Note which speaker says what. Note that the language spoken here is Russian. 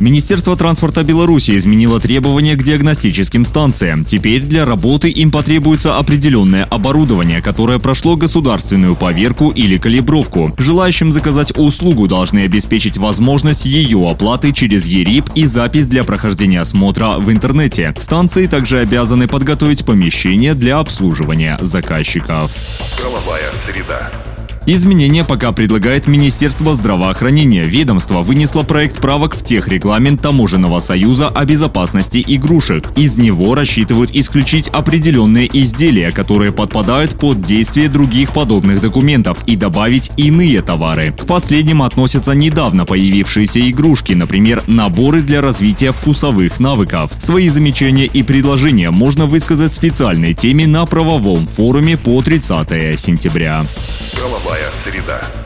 Speaker 1: Министерство транспорта Беларуси изменило требования к диагностическим станциям. Теперь для работы им потребуется определенное оборудование, которое прошло государственную поверку или калибровку. Желающим заказать услугу должны обеспечить возможность ее оплаты через ЕРИП и запись для прохождения осмотра в интернете. Станции также обязаны подготовить помещение для обслуживания заказчиков.
Speaker 2: Правовая среда.
Speaker 1: Изменения пока предлагает Министерство здравоохранения. Ведомство вынесло проект правок в техрегламент Таможенного союза о безопасности игрушек. Из него рассчитывают исключить определенные изделия, которые подпадают под действие других подобных документов, и добавить иные товары. К последним относятся недавно появившиеся игрушки, например, наборы для развития вкусовых навыков. Свои замечания и предложения можно высказать в специальной теме на правовом форуме по 30 сентября.
Speaker 2: Правовая среда.